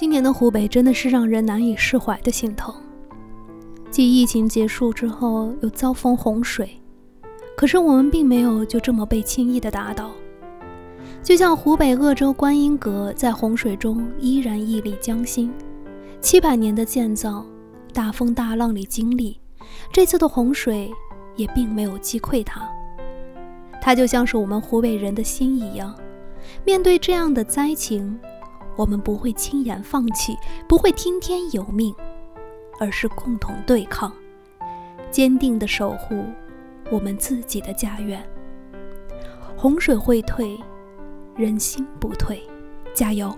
今年的湖北真的是让人难以释怀的心疼。继疫情结束之后，又遭逢洪水，可是我们并没有就这么被轻易的打倒。就像湖北鄂州观音阁在洪水中依然屹立江心，七百年的建造，大风大浪里经历，这次的洪水也并没有击溃它。它就像是我们湖北人的心一样，面对这样的灾情。我们不会轻言放弃，不会听天由命，而是共同对抗，坚定地守护我们自己的家园。洪水会退，人心不退，加油！